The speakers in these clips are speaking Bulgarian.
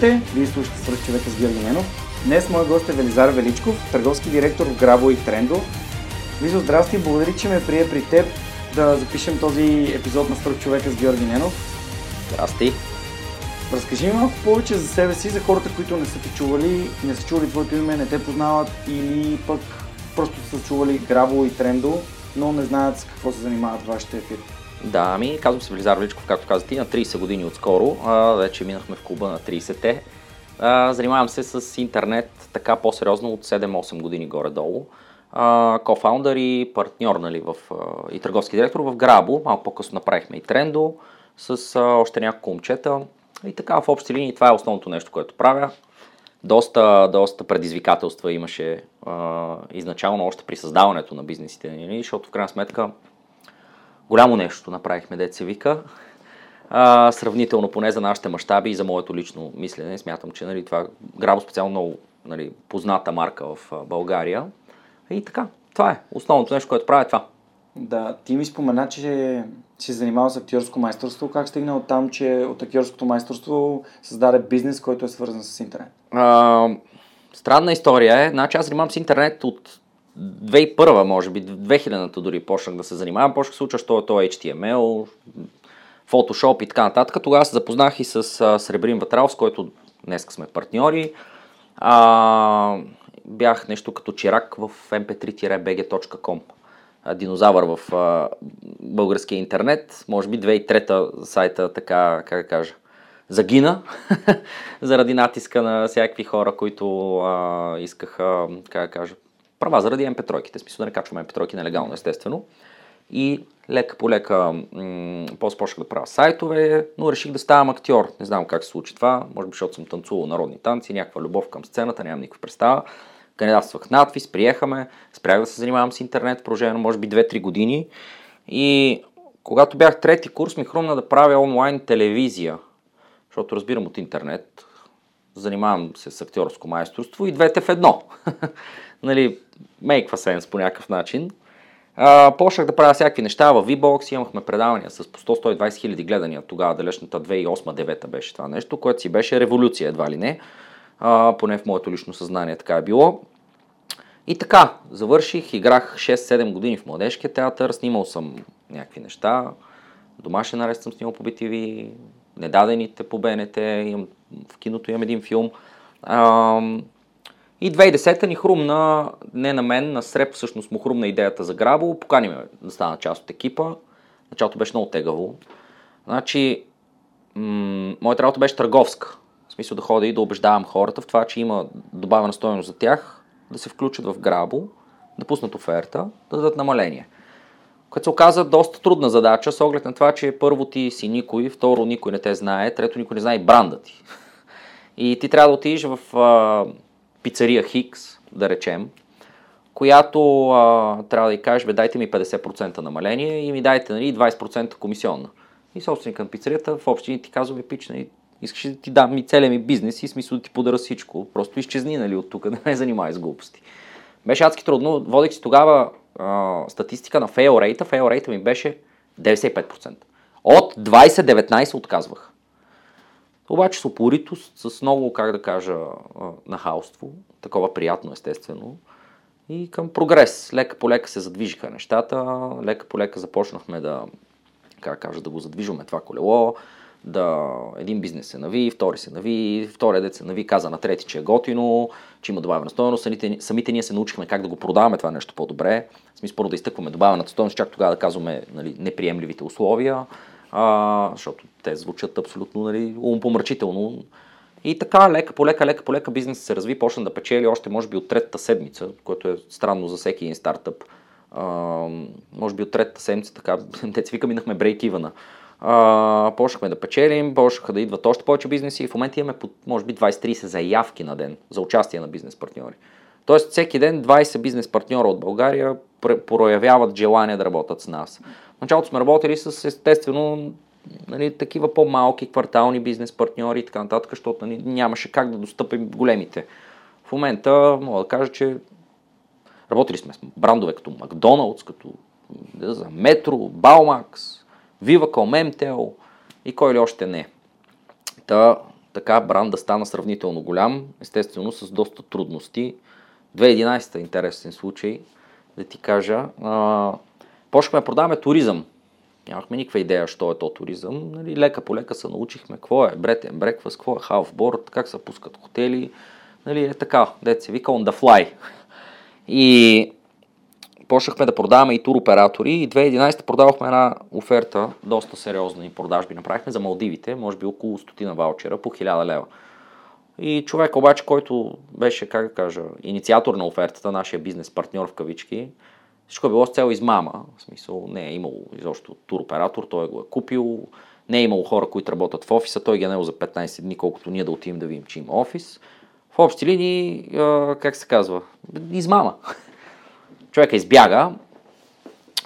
Здравейте, вие слушате свърх човека с Георги Ненов. Днес моят гост е Велизар Величков, търговски директор в Грабо и Трендо. Визо, здрасти, благодаря, че ме прие при теб да запишем този епизод на свърх човека с Георги Ненов. Здрасти. Разкажи ми малко повече за себе си, за хората, които не са те чували, не са чували твоето име, не те познават или пък просто са чували Грабо и Трендо, но не знаят с какво се занимават вашите ефири. Да, ами казвам се Велизар Величков, както каза ти, на 30 години отскоро. А, вече минахме в клуба на 30-те. А, занимавам се с интернет така по-сериозно от 7-8 години горе-долу. Кофаундър и партньор нали, в, и търговски директор в Грабо. Малко по-късно направихме и Трендо с а, още няколко момчета. И така в общи линии това е основното нещо, което правя. Доста, доста предизвикателства имаше а, изначално още при създаването на бизнесите, нали, защото в крайна сметка голямо нещо направихме, се вика. А, сравнително поне за нашите мащаби и за моето лично мислене. Смятам, че нали, това Грабо специално много нали, позната марка в България. И така, това е. Основното нещо, което правя е това. Да, ти ми спомена, че си занимавал с актьорско майсторство. Как стигна от там, че от актьорското майсторство създаде бизнес, който е свързан с интернет? А, странна история е. Значи аз занимавам с интернет от 2001, може би, 2000-та дори почнах да се занимавам. Почнах се уча, що е то HTML, Photoshop и така нататък. Тогава се запознах и с Сребрин Ватрал, с който днес сме партньори. А, бях нещо като чирак в mp3-bg.com динозавър в а, българския интернет. Може би 2003-та сайта така, как да кажа, загина заради натиска на всякакви хора, които а, искаха, как да кажа, права заради MP3-ките, смисъл да не качваме MP3-ки нелегално, естествено. И лека по лека м- после да правя сайтове, но реших да ставам актьор. Не знам как се случи това, може би защото съм танцувал народни танци, някаква любов към сцената, нямам никаква представа. Кандидатствах надвис, приехаме, спрях да се занимавам с интернет, продължено може би 2-3 години. И когато бях трети курс, ми хрумна да правя онлайн телевизия, защото разбирам от интернет, занимавам се с актьорско майсторство и двете в едно. нали, мейква сенс по някакъв начин. А, почнах да правя всякакви неща в VBOX, имахме предавания с по 100-120 хиляди гледания тогава, далечната 2008-2009 беше това нещо, което си беше революция едва ли не, а, поне в моето лично съзнание така е било. И така, завърших, играх 6-7 години в младежкия театър, снимал съм някакви неща, домашен арест съм снимал по BTV, недадените по БНТ, имам, в киното имам един филм. А, и 2010-та ни хрумна, не на мен, на Среп всъщност му хрумна идеята за Грабо, покани ме да стана част от екипа. Началото беше много тегаво. Значи, м- моята работа беше търговска. В смисъл да ходя и да убеждавам хората в това, че има добавена стоеност за тях, да се включат в Грабо, да пуснат оферта, да дадат намаление. Което се оказа доста трудна задача, с оглед на това, че първо ти си никой, второ никой не те знае, трето никой не знае и бранда ти. И ти трябва да отидеш в а, пицария Хикс, да речем, която а, трябва да й кажеш, бе, дайте ми 50% намаление и ми дайте нали, 20% комисионна. И собственикът на пицарията в общини ти казва, бе, пич, нали, искаш да ти дам и целия ми бизнес и смисъл да ти подаря всичко. Просто изчезни нали, от тук, да не занимай с глупости. Беше адски трудно. Водех си тогава а, статистика на fail rate. Fail rate ми беше 95%. От 20-19 отказвах. Обаче с упоритост, с много, как да кажа, нахалство, такова приятно естествено, и към прогрес. Лека по лека се задвижиха нещата, лека по лека започнахме да как кажа, да го задвижваме това колело, да един бизнес се нави, втори се нави, втория дет се нави, каза на трети, че е готино, че има добавена стоеност. Самите, самите ние се научихме как да го продаваме това нещо по-добре. В смисъл първо да изтъкваме добавената стоеност, чак тогава да казваме нали, неприемливите условия, а, защото те звучат абсолютно нали, умопомрачително. И така, лека по лека, лека по лека бизнес се разви, почна да печели още, може би, от третата седмица, което е странно за всеки един стартъп. А, може би от третата седмица, така, те вика, минахме брейк ивана. Почнахме да печелим, почнаха да идват още повече бизнеси и в момента имаме, може би, 20-30 заявки на ден за участие на бизнес партньори. Тоест, всеки ден 20 бизнес партньора от България проявяват желание да работят с нас. В началото сме работили с, естествено, нали, такива по-малки квартални бизнес партньори и така нататък, защото нали, нямаше как да достъпим големите. В момента мога да кажа, че работили сме с брандове като Макдоналдс, като да, за Метро, Баумакс, Viva.com, MTL и кой ли още не. Та, така бранда стана сравнително голям, естествено с доста трудности. 2011 е интересен случай, да ти кажа. Почнахме да продаваме туризъм Нямахме никаква идея, що е то туризъм. Нали, лека по лека се научихме какво е бретен брекфаст, какво е халфборд, как се пускат хотели. Нали, е така, дете се вика on the fly. И почнахме да продаваме и туроператори и 2011 продавахме една оферта, доста сериозна и продажби направихме за Малдивите, може би около стотина ваучера по 1000 лева. И човек обаче, който беше, как да кажа, инициатор на офертата, нашия бизнес партньор в кавички, всичко е било с цел измама. В смисъл, не е имало изобщо туроператор, той го е купил. Не е имало хора, които работят в офиса, той ги е наел за 15 дни, колкото ние да отидем да видим, че има офис. В общи линии, как се казва, измама. Човека избяга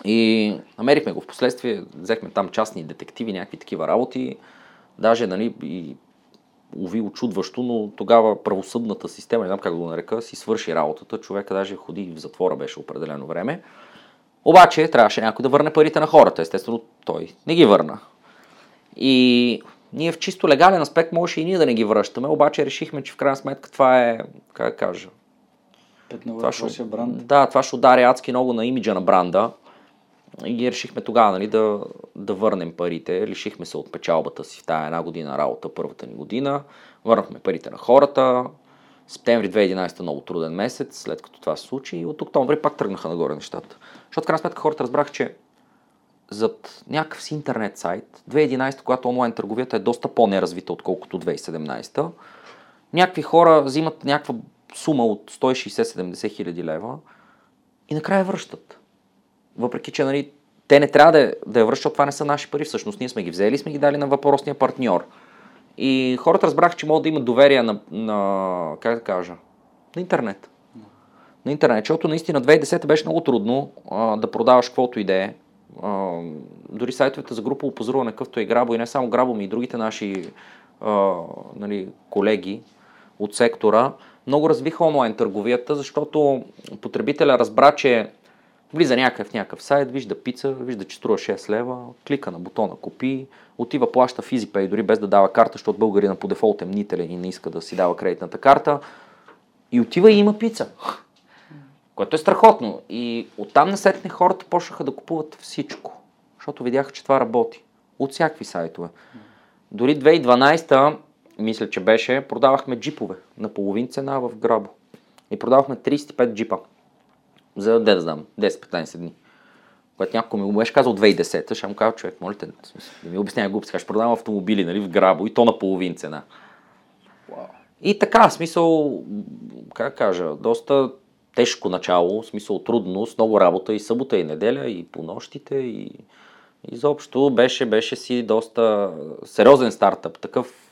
и намерихме го в последствие, взехме там частни детективи, някакви такива работи. Даже, нали, и уви очудващо, но тогава правосъдната система, не знам как го нарека, си свърши работата. Човека даже ходи в затвора беше определено време. Обаче трябваше някой да върне парите на хората. Естествено, той не ги върна. И ние в чисто легален аспект можеше и ние да не ги връщаме, обаче решихме, че в крайна сметка това е, как да кажа, това ще, бранд. Да, това ще удари адски много на имиджа на бранда. И решихме тогава нали, да, да върнем парите. Лишихме се от печалбата си в тази една година работа, първата ни година. Върнахме парите на хората. Септември 2011 много труден месец, след като това се случи. И от октомври пак тръгнаха нагоре нещата. Защото крайна сметка хората разбрах, че зад някакъв си интернет сайт, 2011, когато онлайн търговията е доста по-неразвита, отколкото 2017, някакви хора взимат някаква сума от 160-70 хиляди лева и накрая връщат. Въпреки, че нали, те не трябва да, да я връщат, това не са наши пари. Всъщност ние сме ги взели и сме ги дали на въпросния партньор. И хората разбраха, че могат да имат доверие на, на как да кажа, на интернет. На интернет, защото наистина 2010 беше много трудно а, да продаваш каквото и да е. Дори сайтовете за група опозоруване, какъвто е Грабо и не само Грабо, ми и другите наши а, нали, колеги от сектора, много развиха онлайн търговията, защото потребителя разбра, че Влиза някакъв някакъв сайт, вижда пица, вижда, че струва 6 лева, клика на бутона купи, отива, плаща в EasyPay, дори без да дава карта, защото българина по дефолт е мнителен и не иска да си дава кредитната карта. И отива и има пица. Което е страхотно. И оттам насетне хората почнаха да купуват всичко. Защото видяха, че това работи. От всякакви сайтове. Дори 2012 мисля, че беше, продавахме джипове на половин цена в Грабо. И продавахме 35 джипа за, да знам, 10-15 дни. Когато някой ми го беше казал 2010, ще му кажа, човек, моля те, да ми обяснява глупости, ще продавам автомобили, нали, в Грабо и то на половин цена. Wow. И така, в смисъл, как кажа, доста тежко начало, в смисъл трудно, с много работа и събота и неделя и по нощите и изобщо беше, беше си доста сериозен стартъп, такъв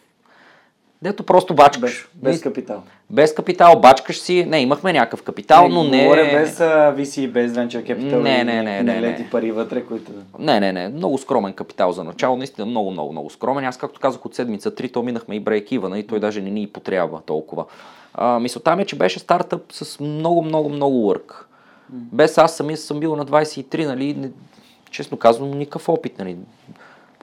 Дето просто бачкаш. Без, без капитал. Без капитал, бачкаш си. Не, имахме някакъв капитал, не, но не... Говоря без VC, без Venture Capital. Не, не, не, не. не, пари вътре, които... Не, не, не. Много скромен капитал за начало. Наистина много, много, много скромен. Аз, както казах, от седмица три, то минахме и брейк ивана и той даже не ни потрябва толкова. А, мисълта ми е, че беше стартъп с много, много, много лърк. Без аз самия съм бил на 23, нали, не, честно казвам, никакъв опит, нали.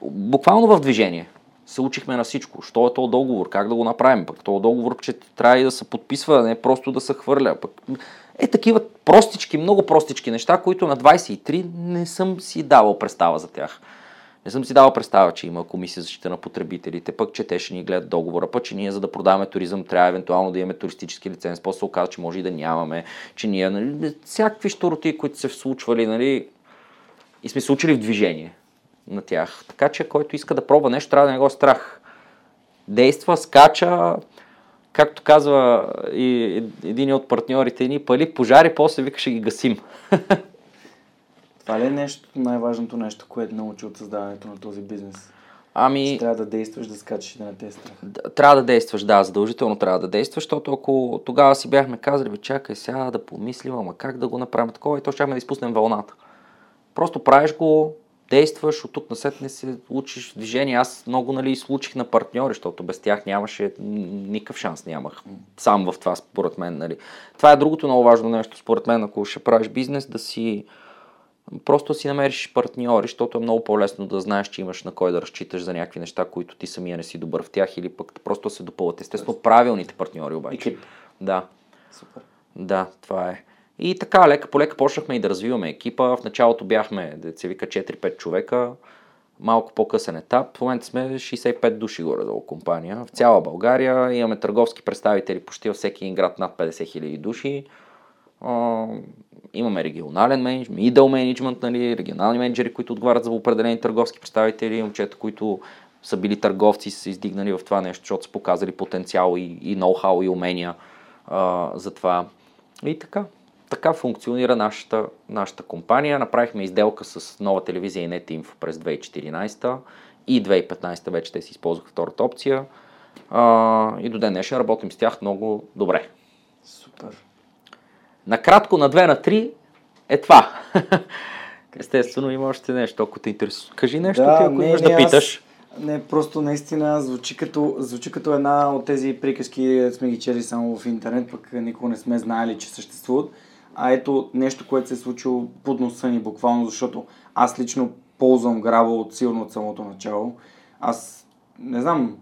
Буквално в движение се учихме на всичко. Що е то договор, как да го направим, пък то договор, че трябва и да се подписва, не просто да се хвърля. Пък... Е такива простички, много простички неща, които на 23 не съм си давал представа за тях. Не съм си дал представа, че има комисия за защита на потребителите, пък че те ще ни гледат договора, пък че ние за да продаваме туризъм трябва евентуално да имаме туристически лиценз, после се оказа, че може и да нямаме, че ние, нали, всякакви штороти, които се случвали, нали, и сме се учили в движение на тях. Така че който иска да пробва нещо, трябва да не го е страх. Действа, скача, както казва и един от партньорите ни, пали пожари, после вика ще ги гасим. Това ли е нещо, най-важното нещо, което научи от създаването на този бизнес? Ами... Че трябва да действаш, да скачаш и да не те е страх. Трябва да действаш, да, задължително трябва да действаш, защото ако тогава си бяхме казали, бе, чакай сега да помислим, ама как да го направим такова, и то ще да изпуснем вълната. Просто правиш го, действаш, от тук на не се учиш движение. Аз много нали, случих на партньори, защото без тях нямаше никакъв шанс, нямах сам в това, според мен. Нали. Това е другото много важно нещо, според мен, ако ще правиш бизнес, да си просто си намериш партньори, защото е много по-лесно да знаеш, че имаш на кой да разчиташ за някакви неща, които ти самия не си добър в тях или пък просто се допълват. Естествено, правилните партньори обаче. Екип. Да. Супер. Да, това е. И така, лека по лека почнахме и да развиваме екипа. В началото бяхме, да се вика, 4-5 човека. Малко по-късен етап. В момента сме 65 души горе долу компания. В цяла България имаме търговски представители почти във всеки град над 50 000 души. имаме регионален менеджмент, middle менеджмент, нали, регионални менеджери, които отговарят за определени търговски представители, момчета, които са били търговци са издигнали в това нещо, защото са показали потенциал и, и ноу-хау и умения а, за това. И така така функционира нашата, нашата компания. Направихме изделка с нова телевизия и NetInfo през 2014 и 2015 вече те си използваха втората опция. А, и до ден днешен работим с тях много добре. Супер. Накратко, на 2 на 3 е това. Естествено, има още нещо, ако те интересува. Кажи нещо, да, ти, ако не, имаш не, да питаш. Аз... Не, просто наистина звучи като, звучи като една от тези приказки, сме ги чели само в интернет, пък никога не сме знаели, че съществуват а ето нещо, което се е случило под носа ни буквално, защото аз лично ползвам грабо от силно от самото начало. Аз не знам,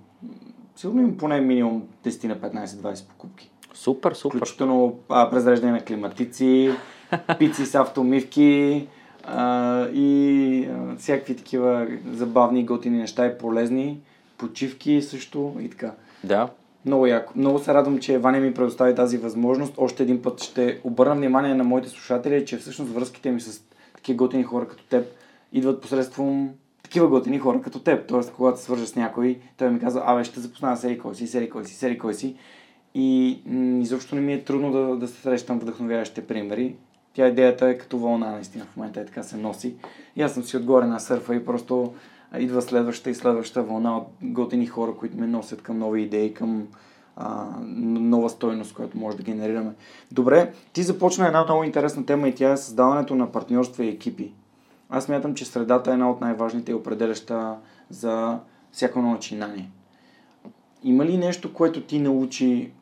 сигурно имам поне минимум 10 на 15-20 покупки. Супер, супер. Включително а, презреждане на климатици, пици с автомивки а, и а, всякакви такива забавни, готини неща и полезни, почивки също и така. Да. Много яко. Много се радвам, че Ваня ми предостави тази възможност. Още един път ще обърна внимание на моите слушатели, че всъщност връзките ми с такива готини хора като теб идват посредством такива готини хора като теб. Тоест, когато се свържа с някой, той ми казва, абе, ще запозная с кой си, с кой си, с кой си. И м- изобщо не ми е трудно да, да се срещам вдъхновяващите примери. Тя идеята е като вълна, наистина, в момента е така се носи. И аз съм си отгоре на сърфа и просто идва следваща и следваща вълна от готини хора, които ме носят към нови идеи, към а, нова стойност, която може да генерираме. Добре, ти започна една много интересна тема и тя е създаването на партньорства и екипи. Аз мятам, че средата е една от най-важните и определяща за всяко начинание. Има ли нещо, което ти научи,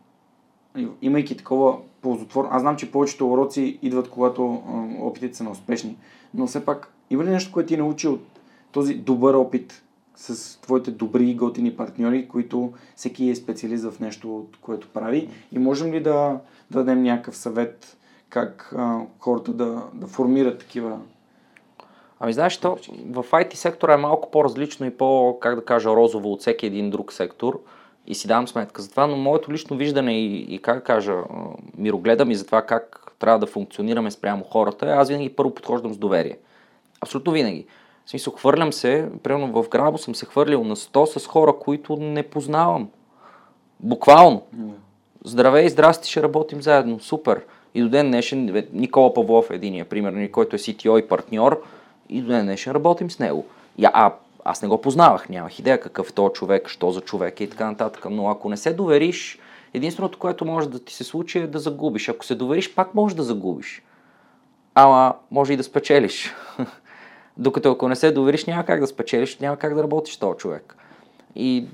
имайки такова ползотворно... Аз знам, че повечето уроци идват, когато опитите са неуспешни, но все пак има ли нещо, което ти научи от този добър опит с твоите добри и готини партньори, които всеки е специалист в нещо, което прави. И можем ли да, да дадем някакъв съвет как а, хората да, да формират такива Ами знаеш, то в IT сектора е малко по-различно и по, как да кажа, розово от всеки един друг сектор и си давам сметка за това, но моето лично виждане и, и как кажа, мирогледа ми за това как трябва да функционираме спрямо хората, аз винаги първо подхождам с доверие. Абсолютно винаги. В смисъл, хвърлям се, примерно в Грабо съм се хвърлил на 100 с хора, които не познавам. Буквално. Здравей, здрасти, ще работим заедно. Супер. И до ден днешен, Никола Павлов е единия, примерно, който е CTO и партньор, и до ден днешен работим с него. Я, а, аз не го познавах, нямах идея какъв е този човек, що за човек и така нататък. Но ако не се довериш, единственото, което може да ти се случи е да загубиш. Ако се довериш, пак можеш да загубиш. Ама може и да спечелиш. Докато ако не се довериш, няма как да спечелиш, няма как да работиш този човек. И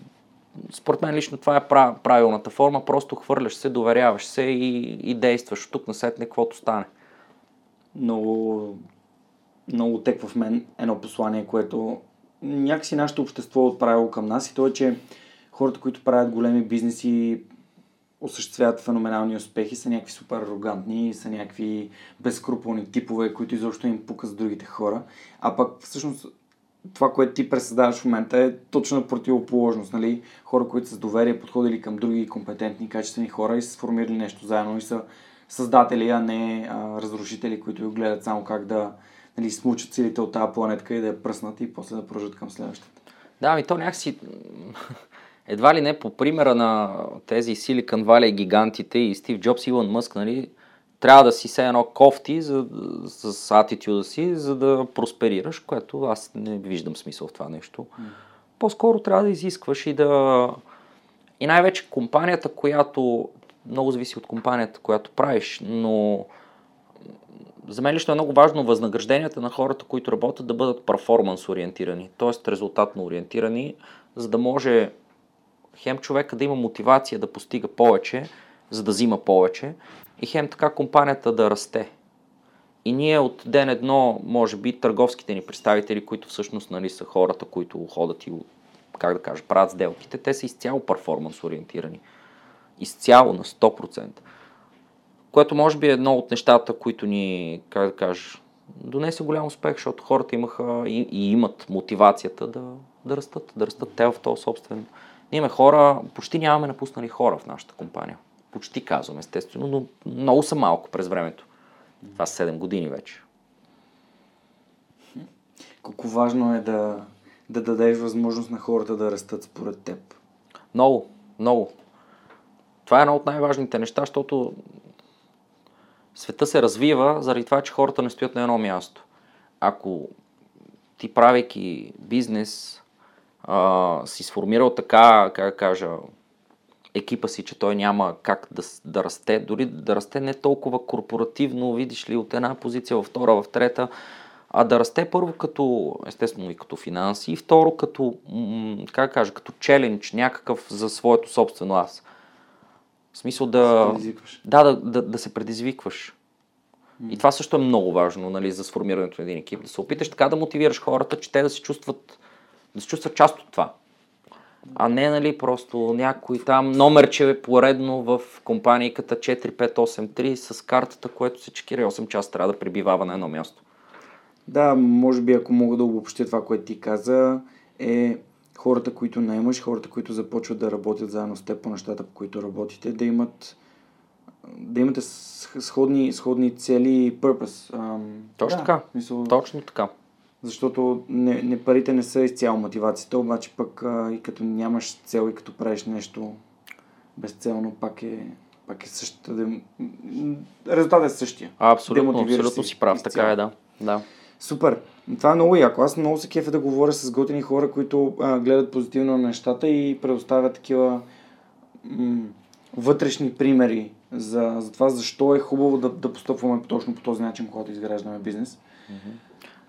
според мен лично това е правилната форма, просто хвърляш се, доверяваш се и, и действаш. От тук на сетне, каквото стане. Много, много теква в мен едно послание, което някакси нашето общество е отправило към нас и то е, че хората, които правят големи бизнеси, осъществяват феноменални успехи, са някакви супер арогантни, са някакви безкруполни типове, които изобщо им пукат с другите хора. А пък всъщност това, което ти пресъздаваш в момента е точна противоположност. Нали? Хора, които с доверие подходили към други компетентни, качествени хора и са сформирали нещо заедно и са създатели, а не а, разрушители, които гледат само как да нали, смучат силите от тази планетка и да я пръснат и после да продължат към следващата. Да, ми то някакси едва ли не по примера на тези Silicon Valley гигантите и Стив Джобс и Илон Мъск, нали, трябва да си се едно кофти за, с атитюда си, за да просперираш, което аз не виждам смисъл в това нещо. Mm. По-скоро трябва да изискваш и да... И най-вече компанията, която... Много зависи от компанията, която правиш, но за мен лично е много важно възнагражденията на хората, които работят, да бъдат перформанс ориентирани, т.е. резултатно ориентирани, за да може хем човека да има мотивация да постига повече, за да взима повече и хем така компанията да расте. И ние от ден едно, може би, търговските ни представители, които всъщност нали, са хората, които ходят и, как да кажа, правят сделките, те са изцяло перформанс ориентирани. Изцяло на 100%. Което може би е едно от нещата, които ни, как да кажа, донесе голям успех, защото хората имаха и, и имат мотивацията да, да растат, да растат те в този собствен. Ние имаме хора, почти нямаме напуснали хора в нашата компания. Почти казвам, естествено, но много са малко през времето. Това са 7 години вече. Колко важно е да, да дадеш възможност на хората да растат според теб? Много, много. Това е едно от най-важните неща, защото света се развива заради това, че хората не стоят на едно място. Ако ти правейки бизнес, а, си сформирал така, как да кажа, екипа си, че той няма как да, да расте, дори да расте не толкова корпоративно, видиш ли, от една позиция във втора, в трета, а да расте първо като, естествено и като финанси, и второ като, как да кажа, като челендж някакъв за своето собствено аз. В смисъл да... Да, да, да, да се предизвикваш. И това също е много важно нали, за сформирането на един екип. Да се опиташ така да мотивираш хората, че те да се чувстват, да се чувстват част от това. А не нали, просто някой там номерче е поредно в компанийката 4583 с картата, което се 48 часа трябва да прибивава на едно място. Да, може би ако мога да обобщя това, което ти каза, е хората, които наймаш, хората, които започват да работят заедно с теб по нещата, по които работите, да имат да имате сходни, сходни цели и purpose. Точно да, така. Мисъл, Точно така. Защото не, не, парите не са изцяло мотивацията, обаче пък а, и като нямаш цел и като правиш нещо безцелно, пак е, пак е същата. Да... Резултатът е същия. А, абсолютно, абсолютно си прав, изцяло. така е, да. да. Супер. Това е много яко. Аз много се кефа да говоря с готини хора, които а, гледат позитивно на нещата и предоставят такива м- вътрешни примери за, за това защо е хубаво да, да постъпваме точно по този начин, когато изграждаме бизнес.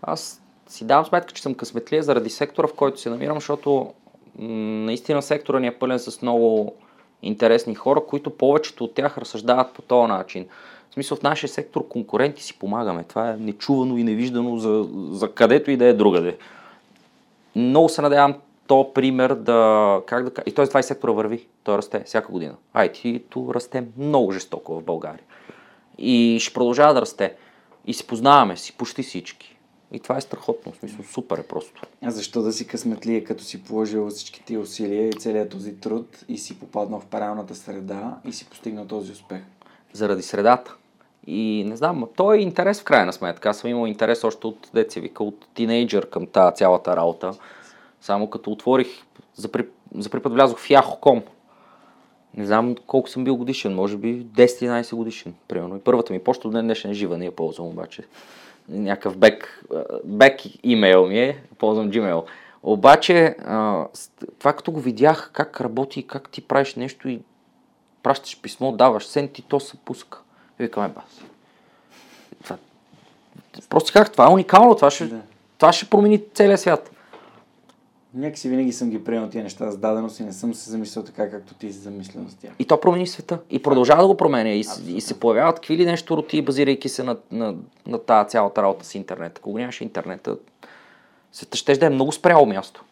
Аз си давам сметка, че съм късметлия заради сектора, в който се намирам, защото наистина сектора ни е пълен с много интересни хора, които повечето от тях разсъждават по този начин. В смисъл в нашия сектор конкуренти си помагаме. Това е нечувано и невиждано за, за където и да е другаде. Много се надявам то пример да, как да и т.е. това и сектора върви, той расте всяка година. IT-то расте много жестоко в България. И ще продължава да расте. И си познаваме си почти всички. И това е страхотно, в смисъл супер е просто. А защо да си късметлия, като си положил всички ти усилия и целият този труд и си попаднал в правилната среда и си постигнал този успех? Заради средата. И не знам, то е интерес в крайна сметка. Аз съм имал интерес още от деца вика, от тинейджър към тази цялата работа. Само като отворих, за, при, за припът влязох в Yahoo.com. Не знам колко съм бил годишен, може би 10-11 годишен, примерно. И първата ми почта до ден днешен е жива, не я ползвам обаче. Някакъв бек, бек имейл ми е, ползвам Gmail. Обаче, това като го видях, как работи, как ти правиш нещо и пращаш писмо, даваш сент и то се пуска. И викаме, бас. Това... Просто как, това е уникално, това ще, да. това ще промени целия свят. Някакси винаги съм ги приемал тия неща с даденост и не съм се замислил така, както ти си замислил с тях. И то промени света. И продължава да го променя. И, и се появяват какви ли нещо роти, базирайки се на, на, на тази цялата работа с интернет. Ако нямаше интернета, света ще да е много спряло място.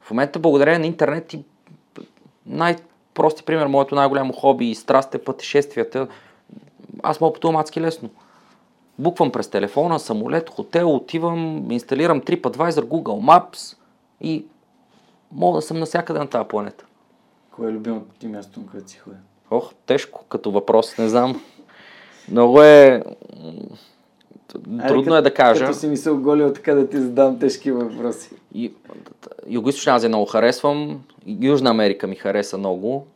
В момента, благодарение на интернет и най-прости пример, моето най-голямо хоби и страст е пътешествията. Аз мога пътувам адски лесно. буквам през телефона, самолет, хотел, отивам, инсталирам TripAdvisor, Google Maps и мога да съм навсякъде на тази планета. Кое е любимото ти място, на което си ходил? Ох, тежко като въпрос, не знам. Много е... Трудно Айде, е да кажа. Като си ми се оголил така да ти задам тежки въпроси. И- Юго-Источна Азия много харесвам, Южна Америка ми хареса много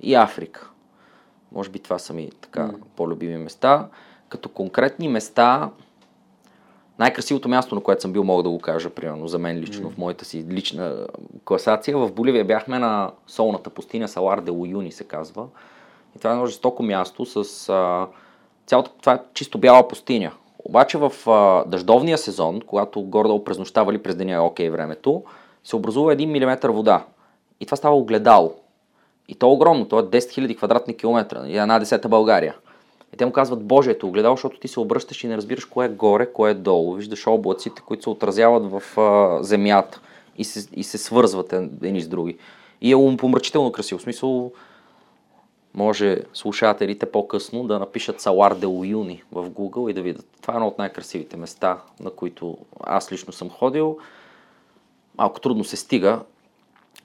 и Африка. Може би това са ми така по-любими места. Като конкретни места, най-красивото място, на което съм бил, мога да го кажа, примерно, за мен лично, в моята си лична класация. В Боливия бяхме на солната пустиня, Салар де Уюни се казва. И това е едно жестоко място с... А, цялата, това е чисто бяла пустиня. Обаче в а, дъждовния сезон, когато горе-долу през нощта вали през деня е окей времето, се образува 1 мм вода. И това става огледало. И то е огромно, то е 10 000 квадратни километра, и една десета България. И те му казват Божието огледало, защото ти се обръщаш и не разбираш кое е горе, кое е долу. Виждаш облаците, които се отразяват в а, земята и се, и се свързват едни с други. И е умопомрачително красиво. В смисъл, може слушателите по-късно да напишат Салар де Уюни в Google и да видят. Това е едно от най-красивите места, на които аз лично съм ходил. Малко трудно се стига,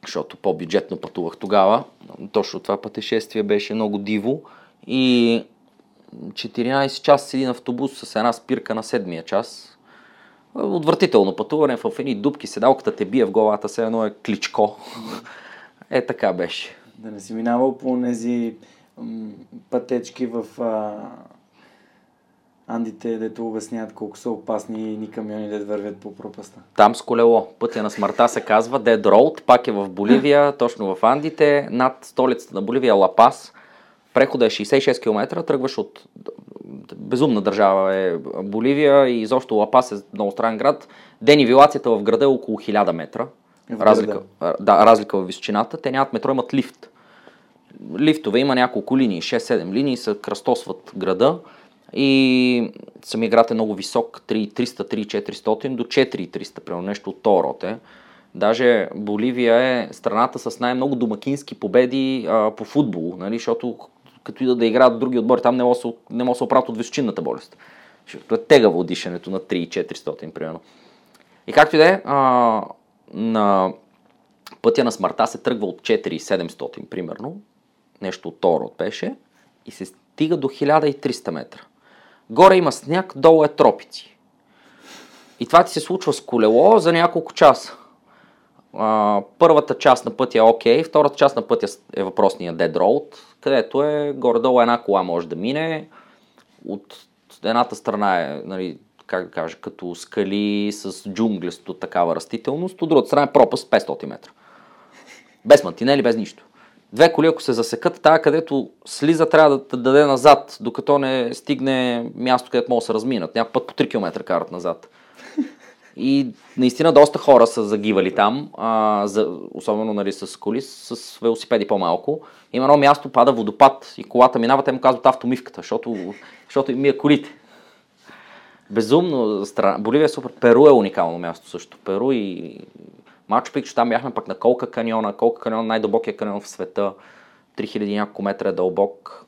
защото по-бюджетно пътувах тогава. Точно това пътешествие беше много диво. И 14 часа с един автобус с една спирка на седмия час. Отвратително пътуване в едни дубки, седалката те бие в главата, все едно е кличко. Е, така беше. Да не си минавал по тези пътечки в а, Андите, дето обясняват колко са опасни ни камиони да вървят по пропаста. Там с колело. Пътя на смъртта се казва Dead Road, пак е в Боливия, точно в Андите, над столицата на Боливия Лапас. Прехода е 66 км, тръгваш от безумна държава е Боливия и изобщо Лапас е много странен град. Денивилацията в града е около 1000 метра. Разлика, да, разлика в височината. Те нямат метро, имат лифт. Лифтове има няколко линии, 6-7 линии, се кръстосват града и самия град е много висок, 300-400 до 4300, примерно нещо от този род е. Даже Боливия е страната с най-много домакински победи а, по футбол, нали, защото като идат да играят други отбори, там не могат да се- се оправят от височинната болест. Защото е тегаво дишането на 3-400, примерно. И както и да е, на пътя на смъртта се тръгва от 4700, примерно, нещо от род беше, и се стига до 1300 метра. Горе има сняг, долу е тропици. И това ти се случва с колело за няколко часа. А, първата част на пътя е окей, втората част на пътя е въпросния Dead Road, където е горе-долу една кола може да мине. От едната страна е, нали, как да кажа, като скали с джунглесто такава растителност, от другата страна е пропаст 500 метра. Без мантинели, без нищо. Две коли, ако се засекат, тая където слиза, трябва да даде назад, докато не стигне място, където могат да се разминат. Някой път по 3 км карат назад. И наистина доста хора са загивали там, а, за, особено нали, с коли, с велосипеди по-малко. Има едно място, пада водопад и колата минава, те му казват автомивката, защото, защото им мия колите. Безумно страна. Боливия е супер. Перу е уникално място също. Перу и Мачо Пикчу, там бяхме пък на Колка каньона. Колка каньон, най-дълбокия каньон в света. 3000 няколко метра е дълбок,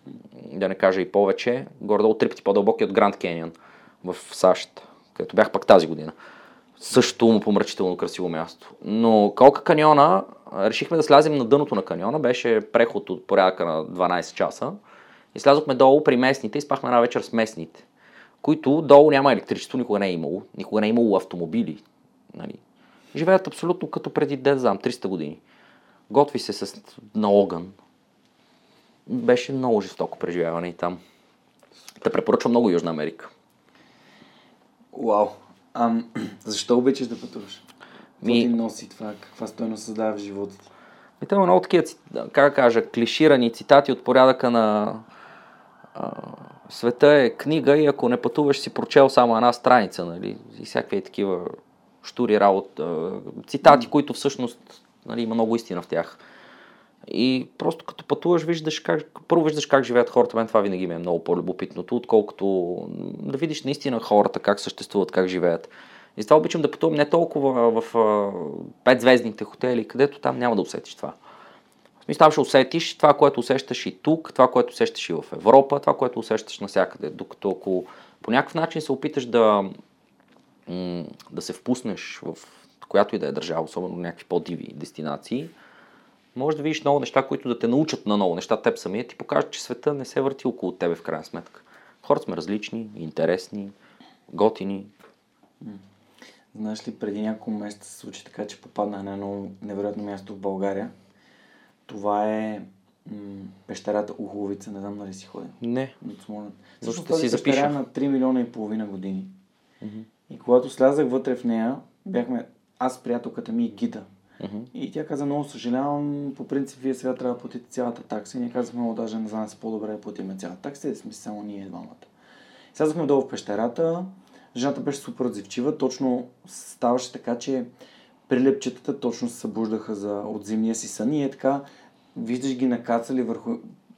да не кажа и повече. Горе-долу три пъти по-дълбоки от Гранд Кенион в САЩ, където бях пак тази година. Също му помрачително красиво място. Но Колка каньона, решихме да слязем на дъното на каньона. Беше преход от порядъка на 12 часа. И слязохме долу при местните и спахме една вечер с местните, които долу няма електричество, никога не е имало. Никога не е имало автомобили. Нали. Живеят абсолютно като преди, да знам, 300 години. Готви се с, на огън. Беше много жестоко преживяване и там. Те препоръчвам много Южна Америка. Уау. Ам, защо обичаш да пътуваш? Какво Ми- ти носи това? Каква стойност създава в живота ти? И там има много такива, как кажа, клиширани цитати от порядъка на а, света е книга и ако не пътуваш си прочел само една страница, нали, и всякакви такива штури работа, а, цитати, които всъщност нали, има много истина в тях. И просто като пътуваш, виждаш как, първо виждаш как живеят хората, мен това винаги ми е много по-любопитното, отколкото да видиш наистина хората, как съществуват, как живеят. И това обичам да пътувам не толкова в петзвездните хотели, където там няма да усетиш това. Смисъл, там ще усетиш това, което усещаш и тук, това, което усещаш и в Европа, това, което усещаш навсякъде. Докато ако по някакъв начин се опиташ да, да се впуснеш в която и да е държава, особено някакви по-диви дестинации, може да видиш много неща, които да те научат на много неща теб самия, ти покажат, че света не се върти около тебе в крайна сметка. Хората сме различни, интересни, готини. Знаеш ли, преди няколко месеца се случи така, че попаднах на едно невероятно място в България. Това е м- пещерата Уховица, не знам дали си ходил. Не. От Смолен. Защо Всъщност си тази пещера е запиша? на 3 милиона и половина години. И когато слязах вътре в нея, бяхме аз, приятелката ми и гида. Мгм. И тя каза, много съжалявам, по принцип вие сега трябва да платите цялата такса. И ние казахме, много даже не за нас по-добре да платиме цялата такса, и сме само ние двамата. Слязахме долу в пещерата, жената беше супер отзивчива, точно ставаше така, че прилепчетата точно се събуждаха за, от зимния си сън и е така, виждаш ги накацали върху,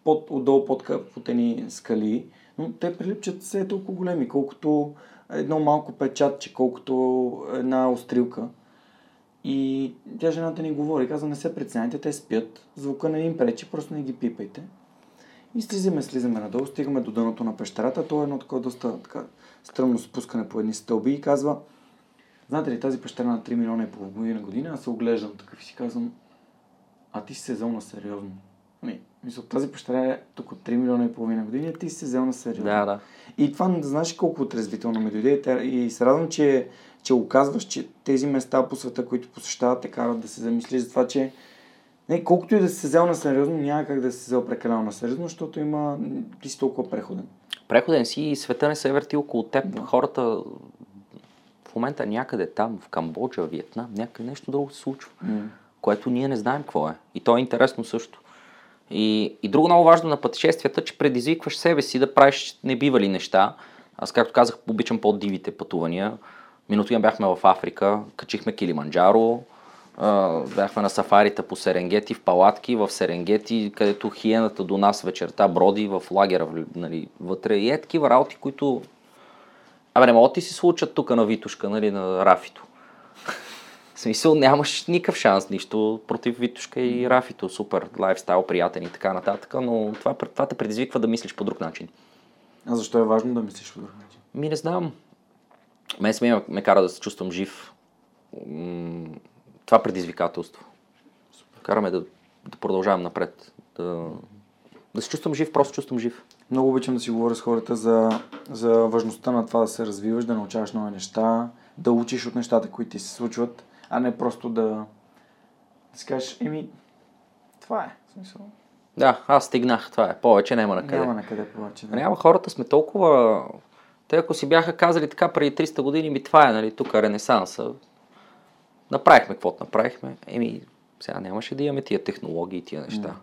под, отдолу под капотени скали, но те прилипчат се толкова големи, колкото едно малко печатче, колкото една острилка. И тя жената ни говори, каза, не се преценяйте, те спят, звука не им пречи, просто не ги пипайте. И слизаме, слизаме надолу, стигаме до дъното на пещерата. То е едно такова доста така, стръмно спускане по едни стълби и казва, знаете ли, тази пещера на 3 милиона и половина година, аз се оглеждам такъв и си казвам, а ти си се взел на сериозно. Ами, мисля, тази пещера е тук от 3 милиона и половина години, а ти си се взел на сериозно. Да, да. И това знаеш колко отрезвително ми дойде. И се радвам, че, че оказваш, че тези места по света, които посещават, те карат да се замислиш за това, че не, колкото и да се взел на сериозно, няма как да се взел прекалено на сериозно, защото има, ти си толкова преходен. Преходен си и света не се върти около теб. Да. Хората в момента някъде там, в Камбоджа, Виетнам, някъде нещо друго се случва, което ние не знаем какво е. И то е интересно също. И, и друго много важно на пътешествията, че предизвикваш себе си да правиш небивали неща. Аз, както казах, обичам по-дивите пътувания. Минутина бяхме в Африка, качихме Килиманджаро, бяхме на сафарите по Серенгети, в палатки в Серенгети, където хиената до нас вечерта броди в лагера нали, вътре. И е такива работи, които... Абе, не могат ти си случат тук на Витушка, нали, на Рафито. В смисъл нямаш никакъв шанс, нищо против Витушка и Рафито. Супер, лайфстайл, приятен и така нататък, но това, това те предизвиква да мислиш по друг начин. А защо е важно да мислиш по друг начин? Ми не знам. Мен самия ме кара да се чувствам жив. Това предизвикателство. Караме да, да продължавам напред. Да, да се чувствам жив, просто чувствам жив. Много обичам да си говоря с хората за, за важността на това да се развиваш, да научаваш нови неща, да учиш от нещата, които ти се случват, а не просто да, да си кажеш, еми, това е. В смисъл, Да, аз стигнах, това е. Повече няма на къде. няма на къде повече. Да. Няма, хората сме толкова... Те ако си бяха казали така преди 300 години, ми това е, нали, тук е ренесанса. Направихме каквото направихме. Еми, сега нямаше да имаме тия технологии и тия неща.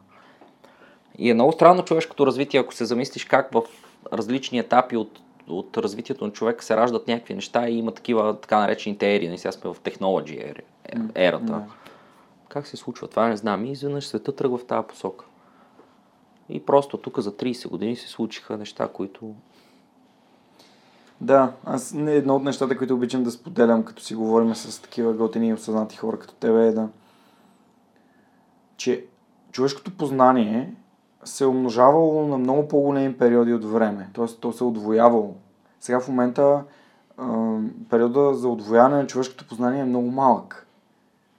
И е много странно човешкото развитие, ако се замислиш как в различни етапи от, от развитието на човека се раждат някакви неща и има такива така наречените ери. Нали, сега сме в технологи ери, е- ерата. Да. Как се случва? Това не знам. И изведнъж света тръгва в тази посока. И просто тук за 30 години се случиха неща, които Да, аз не, едно от нещата, които обичам да споделям, като си говорим с такива готини и осъзнати хора като тебе е да... че човешкото познание се е умножавало на много по-големи периоди от време. Тоест, то се е отвоявало. Сега в момента периода за отвояване на човешкото познание е много малък.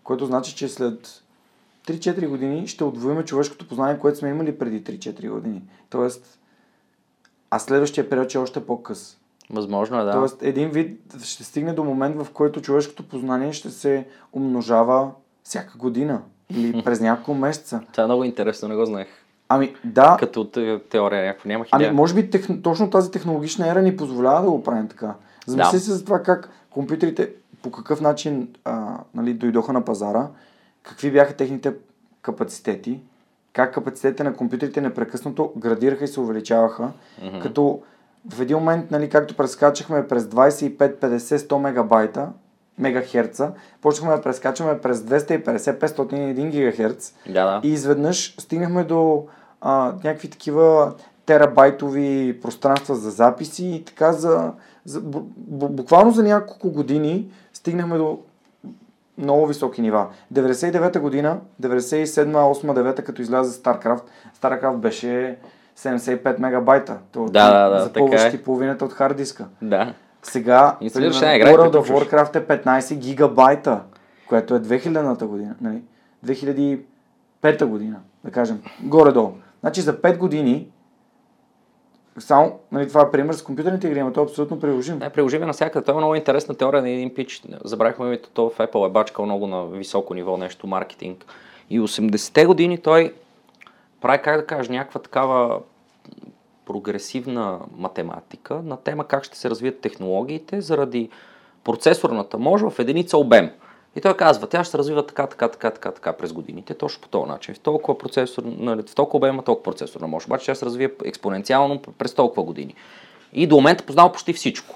Което значи, че след 3-4 години ще отвоиме човешкото познание, което сме имали преди 3-4 години. Тоест, а следващия период ще е още по-къс. Възможно е да. Тоест, един вид ще стигне до момент, в който човешкото познание ще се умножава всяка година или през няколко месеца. Това е много интересно, не го знаех. Ами, да, Като те- теория някакво нямах идея. ами, може би тех... точно тази технологична ера ни позволява да го правим така. Замисли Да. се за това как компютрите по какъв начин а, нали, дойдоха на пазара, какви бяха техните капацитети, как капацитетите на компютрите непрекъснато градираха и се увеличаваха, Мгм. като в един момент, нали, както прескачахме през 25, 50, 100 мегабайта, мегахерца, почнахме да прескачаме през 250, 501 гигахерц Да, да. и изведнъж стигнахме до а, някакви такива терабайтови пространства за записи и така за, за бу, бу, буквално за няколко години стигнахме до много високи нива. 99-та година, 97-та, 8-та, 9-та, като изляза StarCraft, StarCraft беше 75 мегабайта. То, Да, да, да, запълваш така е. ти половината от хард диска. Да. Сега, примерно, World of. Warcraft е 15 гигабайта, което е 2000-та година, нали? 2005 година, да кажем, горе-долу. Значи за 5 години, само, нали, това е пример с компютърните игри, но то е абсолютно приложим. Не, приложиме навсякъде. Това е много интересна теория на един пич. Забравихме името, то в Apple е бачкал много на високо ниво нещо, маркетинг. И 80-те години той прави, как да кажа, някаква такава прогресивна математика на тема как ще се развият технологиите заради процесорната мощ в единица обем. И той казва, тя ще се развива така, така, така, така, така през годините, точно по този начин. В толкова, процесор, нали, в толкова обема, толкова процесорна мощ. Обаче тя се развива експоненциално през толкова години. И до момента познал почти всичко.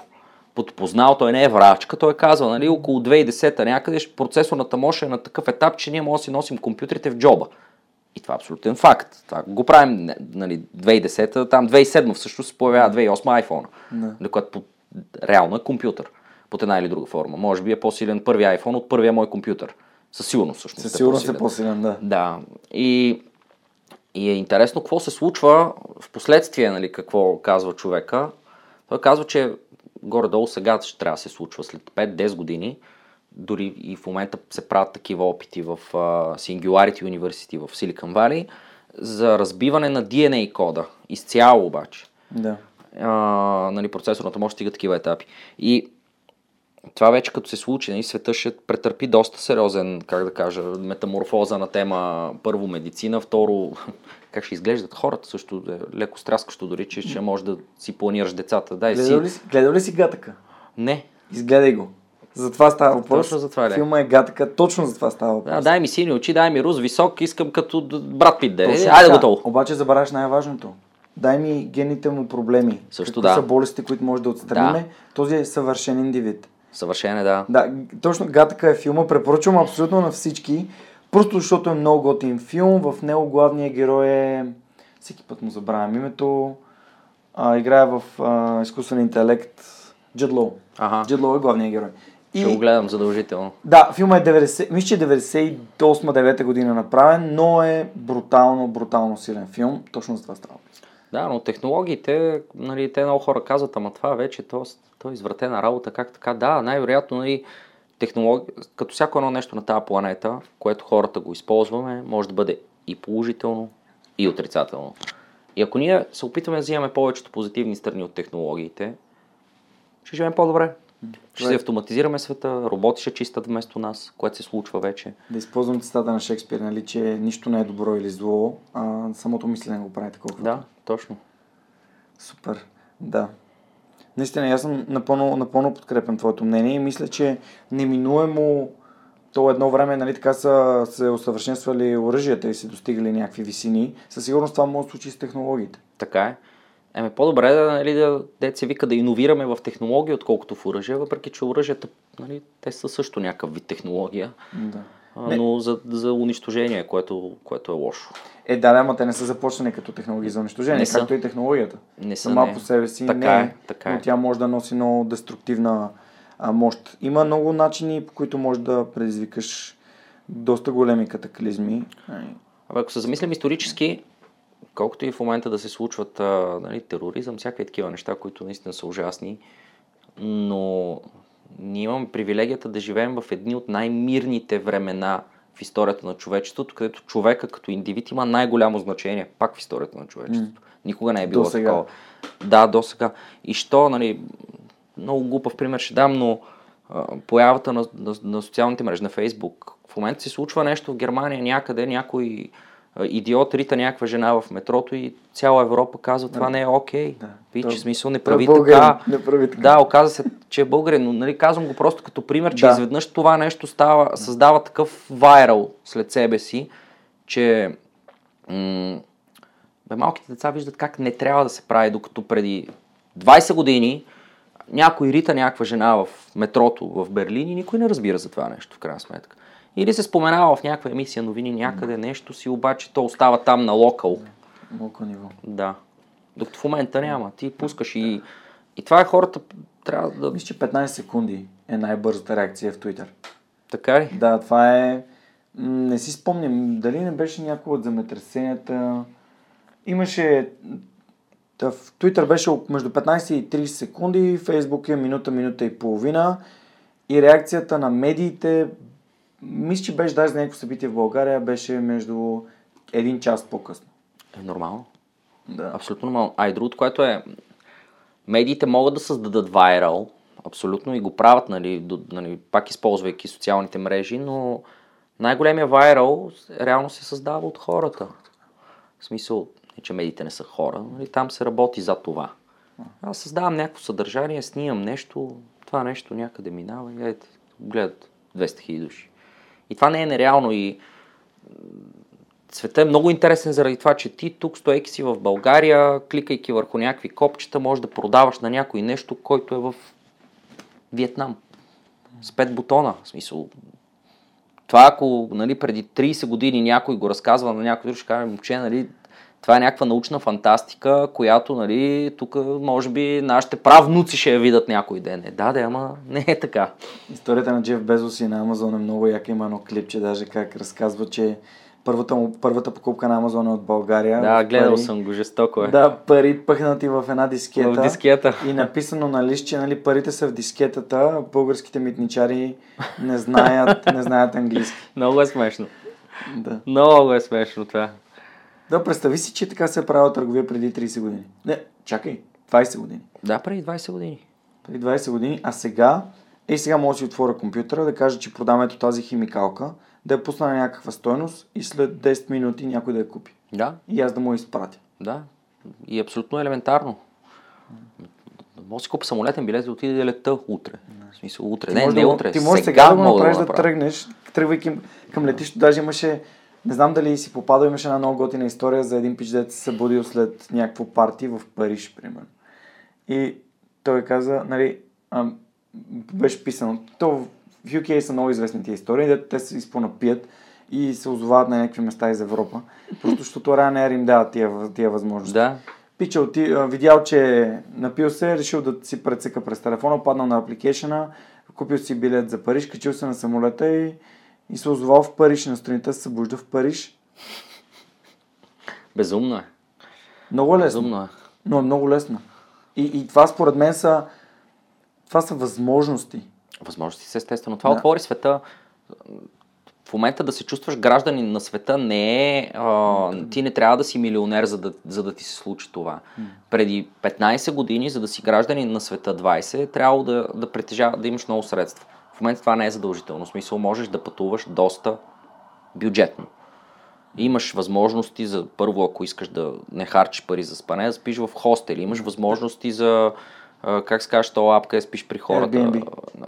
Под познал, той не е врачка, той казва, нали, около 2010 някъде ще- процесорната мощ е на такъв етап, че ние можем да си носим компютрите в джоба. И това е абсолютен факт. Това го правим, нали, 2010, там 2007 всъщност се появява 2008 iPhone, Да. нали, което по, реално е компютър под една или друга форма. Може би е по-силен първия iPhone от първия мой компютър. Със сигурност всъщност. Със е сигурност е по-силен. по-силен, да. Да. И, и е интересно какво се случва в последствие, нали, какво казва човека. Той казва, че горе-долу сега ще трябва да се случва след 5-10 години. Дори и в момента се правят такива опити в uh, Singularity University в Silicon Valley за разбиване на DNA кода. Изцяло обаче Да. а, нали, процесорната мощ стига такива етапи. И това вече като се случи, нали, света ще претърпи доста сериозен, как да кажа, метаморфоза на тема първо медицина, второ как ще изглеждат хората, също е леко стряскащо дори, че ще можеш да си планираш децата. Дай Гледал си. ли, гледал ли си Гатъка? Не. Изгледай го. За това става въпрос. Точно за това ли? Филма е Гатъка, точно за това става въпрос. Да, дай ми сини очи, дай ми рус, висок, искам като брат Пит да е. Айде готово. Обаче забравяш най-важното. Дай ми гените му проблеми. Също да. са болестите, които може да отстраниме. Да. Този е съвършен индивид. Съвършен е, да. Да, точно Гатъка е филма. Препоръчвам абсолютно на всички. Просто защото е много готин филм. В него главният герой е... Всеки път му забравям името. А, играе в а, изкуствен интелект Джед Лоу. Ага. Джед Лоу е главният герой. Ще го гледам задължително. Да, филма е 90, мисля, че е 98-9 година направен, но е брутално, брутално силен филм. Точно за това става. Да, но технологиите, нали, те много хора казват, ама това вече то, то е извратена работа, как така? Да, най-вероятно, нали, технологи... като всяко едно нещо на тази планета, което хората го използваме, може да бъде и положително, и отрицателно. И ако ние се опитаме да взимаме повечето позитивни страни от технологиите, ще живеем по-добре. Ще Това е- автоматизираме света, роботи ще чистят вместо нас, което се случва вече. Да използвам цитата на Шекспир, нали, че нищо не е добро или зло, а самото мислене го прави такова. Да, точно. Супер, да. Наистина, аз съм напълно, напълно подкрепям твоето мнение и мисля, че неминуемо то едно време, нали, така са се усъвършенствали оръжията и се достигали някакви висини. Със сигурност това може да случи с технологиите. Така е. Еме по-добре да, нали, да, се вика да иновираме в технология, отколкото в оръжие, въпреки че оръжията, нали, те са също някакъв вид технология, Да. а, Не. но за, за унищожение, което, което е лошо. Е, да, да, ама те не са започнали като технологии за унищожение, Не са. както и технологията. Не са, Сама не. по себе си Така не е, така но е. тя може да носи много деструктивна а, мощ. Има много начини, по които можеш да предизвикаш доста големи катаклизми. Абе, ако се замислим исторически, колкото и в момента да се случват а, нали, тероризъм, всякакви такива неща, които наистина са ужасни, но ние имаме привилегията да живеем в едни от най-мирните времена в историята на човечеството, където човека като индивид има най-голямо значение пак в историята на човечеството. Никога не е било такова. Да, до сега. И що, нали, много глупав пример ще дам, но а, появата на, на, на социалните мрежи, на Фейсбук. В момента се случва нещо в Германия някъде, някой идиот рита някаква жена в метрото и цяла Европа казва, това не е окей. Да. Виж, Той- смисъл не е прави българин, така. не прави така. Да, оказа се, че е българин, но нали, казвам го просто като пример, че Да. изведнъж това нещо става, създава такъв вайрал след себе си, че м- бе, малките деца виждат как не трябва да се прави, докато преди 20 години някой рита някаква жена в метрото в Берлин и никой не разбира за това нещо, в крайна сметка. Или се споменава в някаква емисия новини някъде нещо си, обаче то остава там на локал. Малко ниво. Да. Докато в момента няма. Ти пускаш и... И това е хората трябва да... Мисля, че 15 секунди е най-бързата реакция в Twitter. Така ли? Да, това е... Не си спомням, дали не беше някой от земетресенията, имаше в Twitter беше между 15 и 30 секунди, Facebook е минута, минута и половина и реакцията на медиите, мисля, че беше даже за някакво събитие в България, беше между един час по-късно. Е нормално. Да. Абсолютно нормално. А и другото, което е, медиите могат да създадат вайрал, абсолютно и го правят, нали, до, нали, пак използвайки социалните мрежи, но най-големия вайрал реално се създава от хората. В смисъл, не че медиите не са хора, нали, там се работи за това. Аз създавам някакво съдържание, снимам нещо, това нещо някъде минава и ето, гледат 200 000 души. И това не е нереално и Светът е много интересен заради това, че ти тук, стоейки си в България, кликайки върху някакви копчета, можеш да продаваш на някой нещо, който е в Виетнам. С пет бутона. В смисъл, това ако нали, преди 30 години някой го разказва на някой друг, ще каже, момче, нали, това е някаква научна фантастика, която, нали, тук може би нашите правнуци ще я видят някой ден. Е, да, да, ама не е така. Историята на Джеф Безос и на Амазон е много яка. Има едно клипче, даже как разказва, че първата, му, първата покупка на Амазон е от България. Да, гледал пари, съм го, жестоко е. Да, пари пъхнати в една дискета. В дискета. И написано на лист, че нали, парите са в дискетата, българските митничари не знаят, не знаят английски. Много е смешно. Да. Много е смешно това. Да, представи си, че така се е правила търговия преди 30 години. Не, чакай, 20 години. Да, преди 20 години. Преди 20 години, а сега, е сега може да си отворя компютъра, да кажа, че продам ето тази химикалка, да я пусна на някаква стойност и след 10 минути някой да я купи. Да. И аз да му я изпратя. Да. И абсолютно елементарно. Може да си купа самолетен билет да отиде да лета утре. В смисъл утре. Ти не, не да, утре. Ти можеш сега сега да го направиш да, направя. тръгнеш, тръгвайки към летището. Даже имаше, не знам дали си попадал, имаше една много готина история за един пич, дете се събудил след някакво парти в Париж, примерно. И той каза, нали, а, беше писано, то в UK са много известни тия истории, дето те се изпонапият и се озовават на някакви места из Европа. Просто защото Ryanair им дава тия, тия възможности. Да. Пича оти, видял, че е напил се, решил да си прецека през телефона, паднал на апликейшена, купил си билет за Париж, качил се на самолета и, и се озовал в Париж. На страните се събужда в Париж. Безумно е. Много лесно. Безумно е. Но е много лесно. И, и това според мен са, това са възможности. Възможности са естествено. Това Да. отвори света. В момента да се чувстваш гражданин на света не е... А, ти не трябва да си милионер, за да, за да ти се случи това. Преди 15 години, за да си гражданин на света 20, трябва да, да притежава, да имаш много средства. В момента това не е задължително. В смисъл можеш да пътуваш доста бюджетно. Имаш възможности за, първо, ако искаш да не харчиш пари за спане, да спиш в хостели. Имаш възможности за, как се казва, то апка спиш при хората. Airbnb.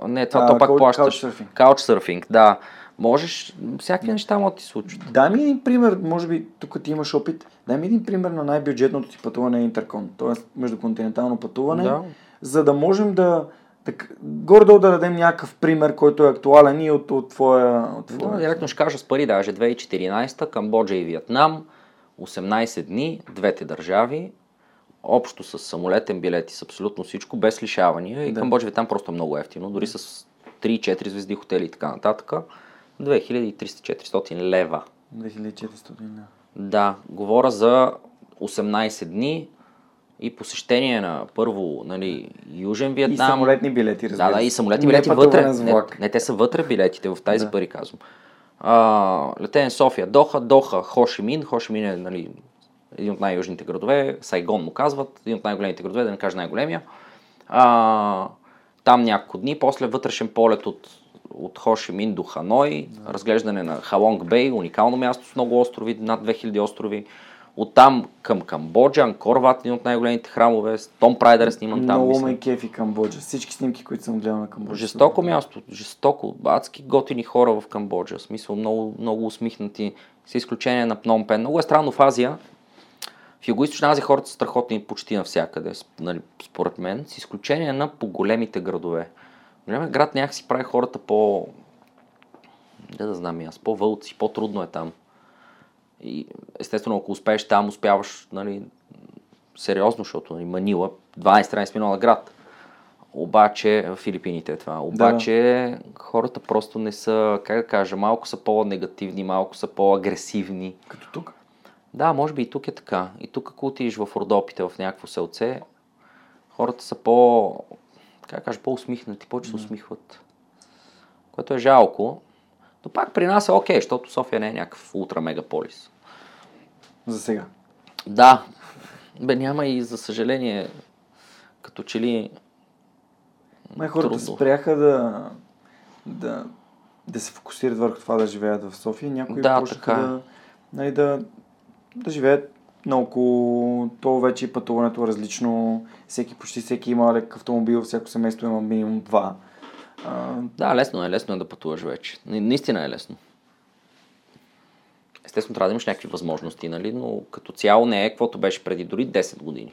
Не, това А, то пак couch- плащаш. couchsurfing. Couchsurfing, да. Можеш, всякакви неща могат да ти случват. Дай ми един пример, може би тук ти имаш опит, дай ми един пример на най-бюджетното ти пътуване е Интеркон, т.е. междуконтинентално пътуване, Да. за да можем да, да горе-долу да дадем някакъв пример, който е актуален и от, от твоя... От Да, твоя. директно ще кажа с пари, даже 2014, Камбоджа и Виетнам, 18 дни, двете държави, общо с самолетен билет и с абсолютно всичко, без лишавания. И Да. Камбоджа и Виетнам просто е много ефтино, дори с 3-4 звезди хотели и така нататък. 2300-400 лева. 2400 да. Да, говоря за 18 дни и посещение на първо нали, Южен И Виетнам. самолетни билети, разбира Да, да, се. и самолетни Не билети пътуване вътре. с Не, не, те са вътре билетите, в тази Да. пари казвам. А, летен София, Доха, Доха, Хошимин. Хошимин е нали, един от най-южните градове. Сайгон му казват, един от най-големите градове, да не кажа най-големия. А, там няколко дни, после вътрешен полет от, от Хошимин до Ханой, разглеждане на Халонг Бей, уникално място с много острови, над 2000 острови. Оттам към Камбоджа, Анкор Ват, един от най-големите храмове, Том Прайдер снимам там. Много ме кефи Камбоджа. Всички снимки, които съм гледал на Камбоджа. Жестоко място, жестоко, адски готини хора в Камбоджа, в смисъл много, много усмихнати, с изключение на Пном Пен. Много е странно в Азия, в Юго-Источна Азия хората са страхотни почти навсякъде, нали, според мен, с изключение на по големите градове. Големият град някакси прави хората по... Не да знам и аз, по-вълци, по-трудно е там. И естествено, ако успееш там, успяваш, нали, сериозно, защото нали, Манила, 12-13 милиона град. Обаче, в Филипините е това. Обаче, хората просто не са, как да кажа, малко са по-негативни, малко са по-агресивни. Като тук. Да, може би и тук е така. И тук, ако отидеш в Родопите, в някакво селце, хората са по, как кажа, по-усмихнати, повече се усмихват. Което е жалко. Но пак при нас е окей, защото София не е някакъв ултра мегаполис. За сега. Да, бе няма и за съжаление, като че ли Май хората Трудно. спряха да, да, да се фокусират върху това да живеят в София. Някои Да, така е. да, нали, да, да живеят наоколо. То вече и пътуването е различно. Всеки, почти всеки има лек автомобил, всяко семейство има минимум два. А, Да, лесно е, лесно е да пътуваш вече. На- Наистина е лесно. Естествено, трябва да имаш някакви възможности, нали? но като цяло не е каквото беше преди дори 10 години.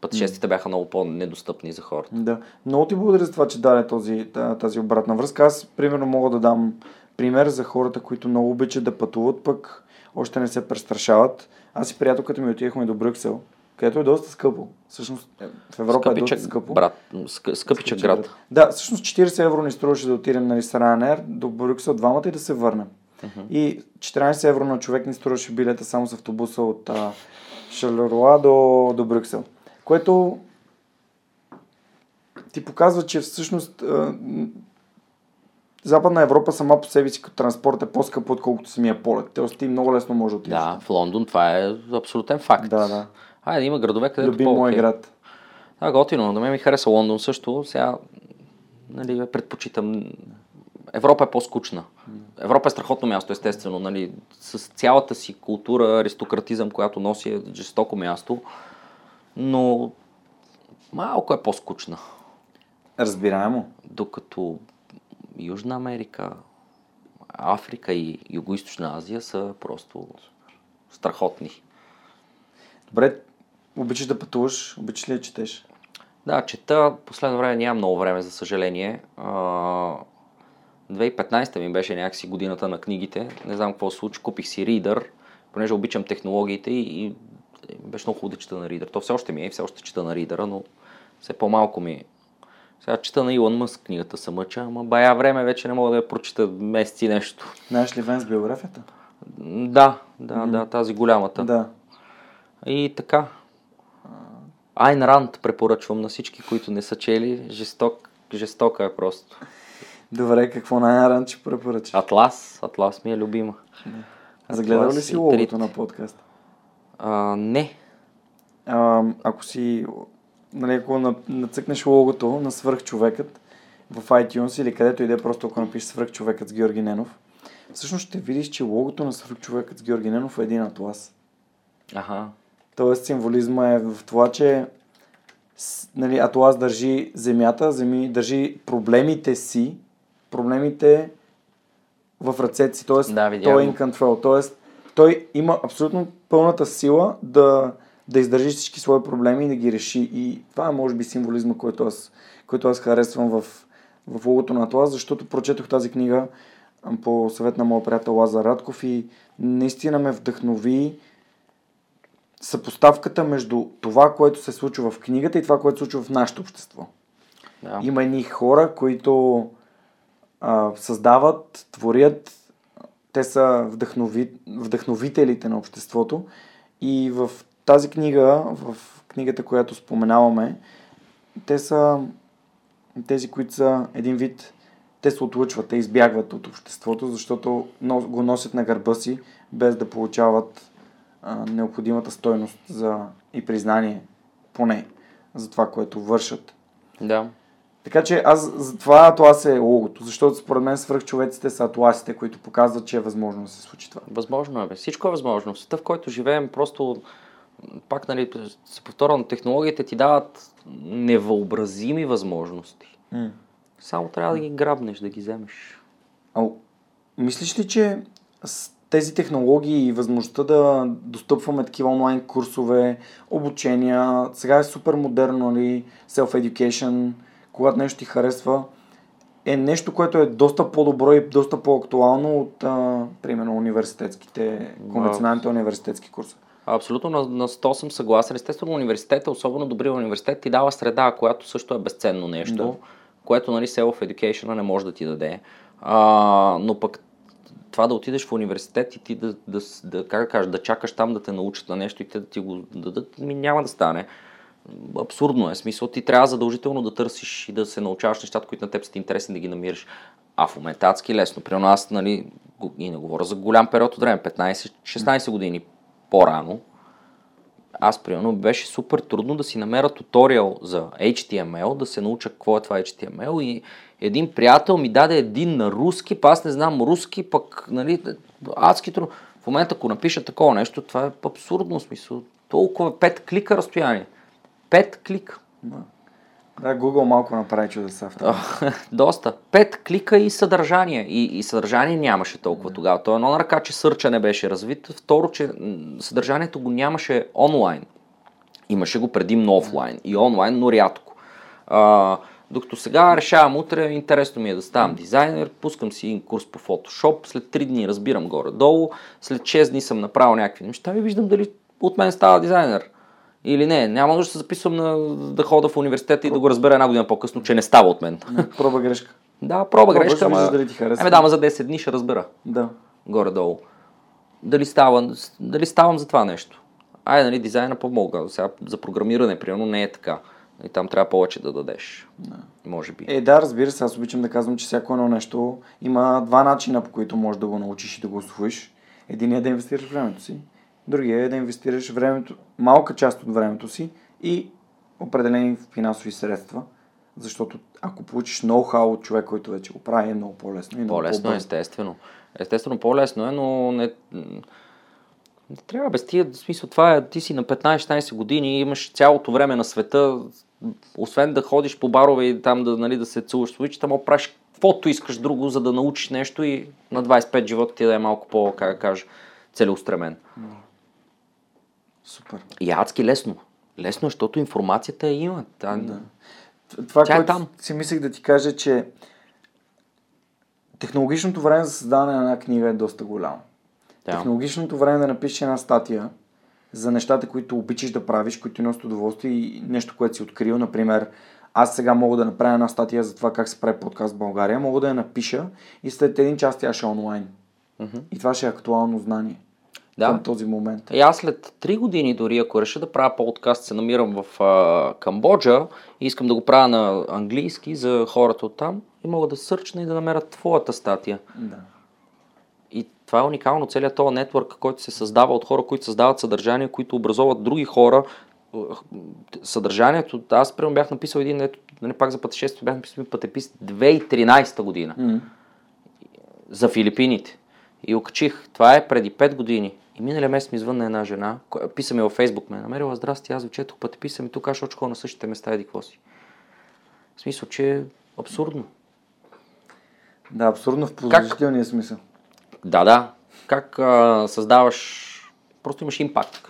Пътешествията бяха много по-недостъпни за хората. Да. Много ти благодаря за това, че даде този, та- тази обратна връзка. Аз, примерно, мога да дам пример за хората, които много обичат да пътуват, пък още не се престрашават. Аз и приятелката ми отидахме до Брюксел, където е доста скъпо. Всъщност, е, в Европа е Скъпичък, доста скъпо. брат, ск, скъпичък град. Да, всъщност 40 евро ни струваше да отидем нали, с Ryanair до Брюксел двамата и да се върнем. И 14 евро на човек ни струваше билета само с автобуса от а, Шарлеруа до, до Брюксел. Което ти показва, че всъщност а, Западна Европа сама по себе си като транспорт е по-скъпо, отколкото самия полет. Тоест ти много лесно може да отидеш. Да, в Лондон това е абсолютен факт. да. да. Айде, има градове, където Любим по-окей. мой град. Да, готино. На мен ми хареса Лондон също. Сега, нали, предпочитам... Европа е по-скучна. Европа е страхотно място, естествено. Нали, с цялата си култура, аристократизъм, която носи е жестоко място. Но малко е по-скучна. Разбираемо. Докато Южна Америка, Африка и Юго-Источна Азия са просто страхотни. Добре, обичаш да пътуваш, обичаш ли да четеш? Да, чета. Последно време нямам много време, за съжаление. А, 2015 ми беше някакси годината на книгите. Не знам какво се случи. Купих си Reader, понеже обичам технологиите и, и беше много хубаво да чета на Reader. То все още ми е все още чета на Reader, но все по-малко ми е. Сега чета на Илон Мъск книгата се мъча, ама бая време вече не мога да я прочита месеци нещо. Знаеш ли Венс биографията? М, Да, да, да, тази голямата. Да. И така. Айн Ранд препоръчвам на всички, които не са чели. Жесток, жестока е просто. Добре, какво най-ран ще препоръчаш? Атлас, Атлас ми е любима. Загледал ли си логото трите. на подкаст? А, не. А, ако си, нали, ако на- нацъкнеш логото на свръхчовекът в iTunes или където иде, просто ако напишеш свръхчовекът с Георги Ненов, всъщност ще видиш, че логото на свръхчовекът с Георги Ненов е един атлас. Аха. Тоест символизма е в това, че нали, Атлас държи земята, земи, държи проблемите си, проблемите в ръцете си, т.е. Да, той е in control, т.е. той има абсолютно пълната сила да, да издържи всички свои проблеми и да ги реши. И това е може би символизма, който аз, който аз харесвам в, в логото на Атлас, защото прочетох тази книга по съвет на моя приятел Лазар Радков и наистина ме вдъхнови съпоставката между това, което се случва в книгата и това, което се случва в нашето общество. Да. Има едни хора, които създават, творят, те са вдъхнови, вдъхновителите на обществото. И в тази книга, в книгата, която споменаваме, те са тези, които са един вид, те се отлъчват, те избягват от обществото, защото го носят на гърба си, без да получават а, необходимата стойност за, и признание, поне, за това, което вършат. да. Така че аз за това атлас е логото, защото според мен свръхчовеците са атласите, които показват, че е възможно да се случи това. Възможно е, бе. Всичко е възможно. В света, в който живеем, просто пак, нали, се повторя, технологиите ти дават невъобразими възможности. М. Само трябва да ги грабнеш, да ги вземеш. А, мислиш ли, че с тези технологии и възможността да достъпваме такива онлайн курсове, обучения, сега е супер модерно, нали, self-education, когато нещо ти харесва, е нещо, което е доста по-добро и доста по-актуално от, а, примерно, университетските, конвенционалните университетски курсове. Абсолютно на, на 100 съм съгласен. Естествено, университета, особено добрия университет, ти дава среда, която също е безценно нещо, Да. което нали, self-education не може да ти даде. А, но пък това да отидеш в университет и ти да, да, да, как да, кажа, да чакаш там да те научат на нещо и те да ти го дадат, ми няма да стане. Абсурдно е. Смисъл, ти трябва задължително да търсиш и да се научаваш нещата, които на теб са ти интересни да ги намираш. А в момента адски лесно. При нас, нали, и не говоря за голям период от време, 15-16 години по-рано, аз, примерно, беше супер трудно да си намеря туториал за HTML, да се науча какво е това HTML и един приятел ми даде един на руски, па аз не знам руски, пък, нали, адски трудно. В момента, ако напиша такова нещо, това е абсурдно смисъл. Толкова пет клика разстояние. Пет клика. Да, Google малко направи чудо са Доста. Пет клика и съдържание. И, и съдържание нямаше толкова да. тогава. То е едно на ръка, че сърча не беше развит. Второ, че съдържанието го нямаше онлайн. Имаше го предимно офлайн. И онлайн, но рядко. А, докато сега решавам утре, интересно ми е да ставам дизайнер, пускам си един курс по Photoshop, след 3 дни разбирам горе-долу, след 6 дни съм направил някакви неща и виждам дали от мен става дизайнер или не. Няма нужда да се записвам на, да хода в университета и да го разбера една година по-късно, че не става от мен. Проба грешка. Да, проба грешка, ама... Дали ти харесва. Ами да, ама за 10 дни ще разбера. Да. Горе-долу. Дали, става, дали ставам за това нещо. Айде, нали, дизайна помога. Сега за програмиране, примерно, не е така. И там трябва повече да дадеш. Да. Може би. Е, да, разбира се, аз обичам да казвам, че всяко едно нещо има два начина, по които можеш да го научиш и да го освоиш. Единият е да инвестираш времето си, Другия е да инвестираш времето, малка част от времето си и определени финансови средства, защото ако получиш ноу-хау от човек, който вече го прави, е много по-лесно. И по-лесно е, естествено. Естествено, по-лесно е, но не, не трябва без тия, в смисъл това е, ти си на 15-16 години и имаш цялото време на света, освен да ходиш по барове и там да, нали, да се целуваш с уличата, мога правиш каквото искаш друго, за да научиш нещо и на 25 живота ти да е малко по, как кажа, целеустремен. Супер. И адски лесно. Лесно, защото информацията я има. Та, да. Това, Тя е което е там. си мислех да ти кажа, че технологичното време за създаване на една книга е доста голямо. Да. Технологичното време да напишеш една статия за нещата, които обичаш да правиш, които носят удоволствие и нещо, което си открил. Например, аз сега мога да направя една статия за това как се прави подкаст в България, мога да я напиша и след един час тя ще е онлайн. Uh-huh. И това ще е актуално знание да. към този момент. И аз след 3 години дори, ако реша да правя подкаст, се намирам в а, Камбоджа и искам да го правя на английски за хората от там и мога да сърчна и да намеря твоята статия. Да. И това е уникално, целият този нетворк, който се създава от хора, които създават съдържание, които образуват други хора. Съдържанието, аз прямо бях написал един, ето, не нали, пак за пътешествие, бях написал пътепис 2013 година mm. за Филипините. И окачих. Това е преди 5 години. И миналия месец ми звънна една жена, писа ми във Фейсбук, ме намерила, здрасти, аз ви четох пъти, писа ми тук, аз ще на същите места, еди какво си. В смисъл, че е абсурдно. Да, абсурдно в положителния как... смисъл. Да, да. Как а, създаваш... Просто имаш импакт.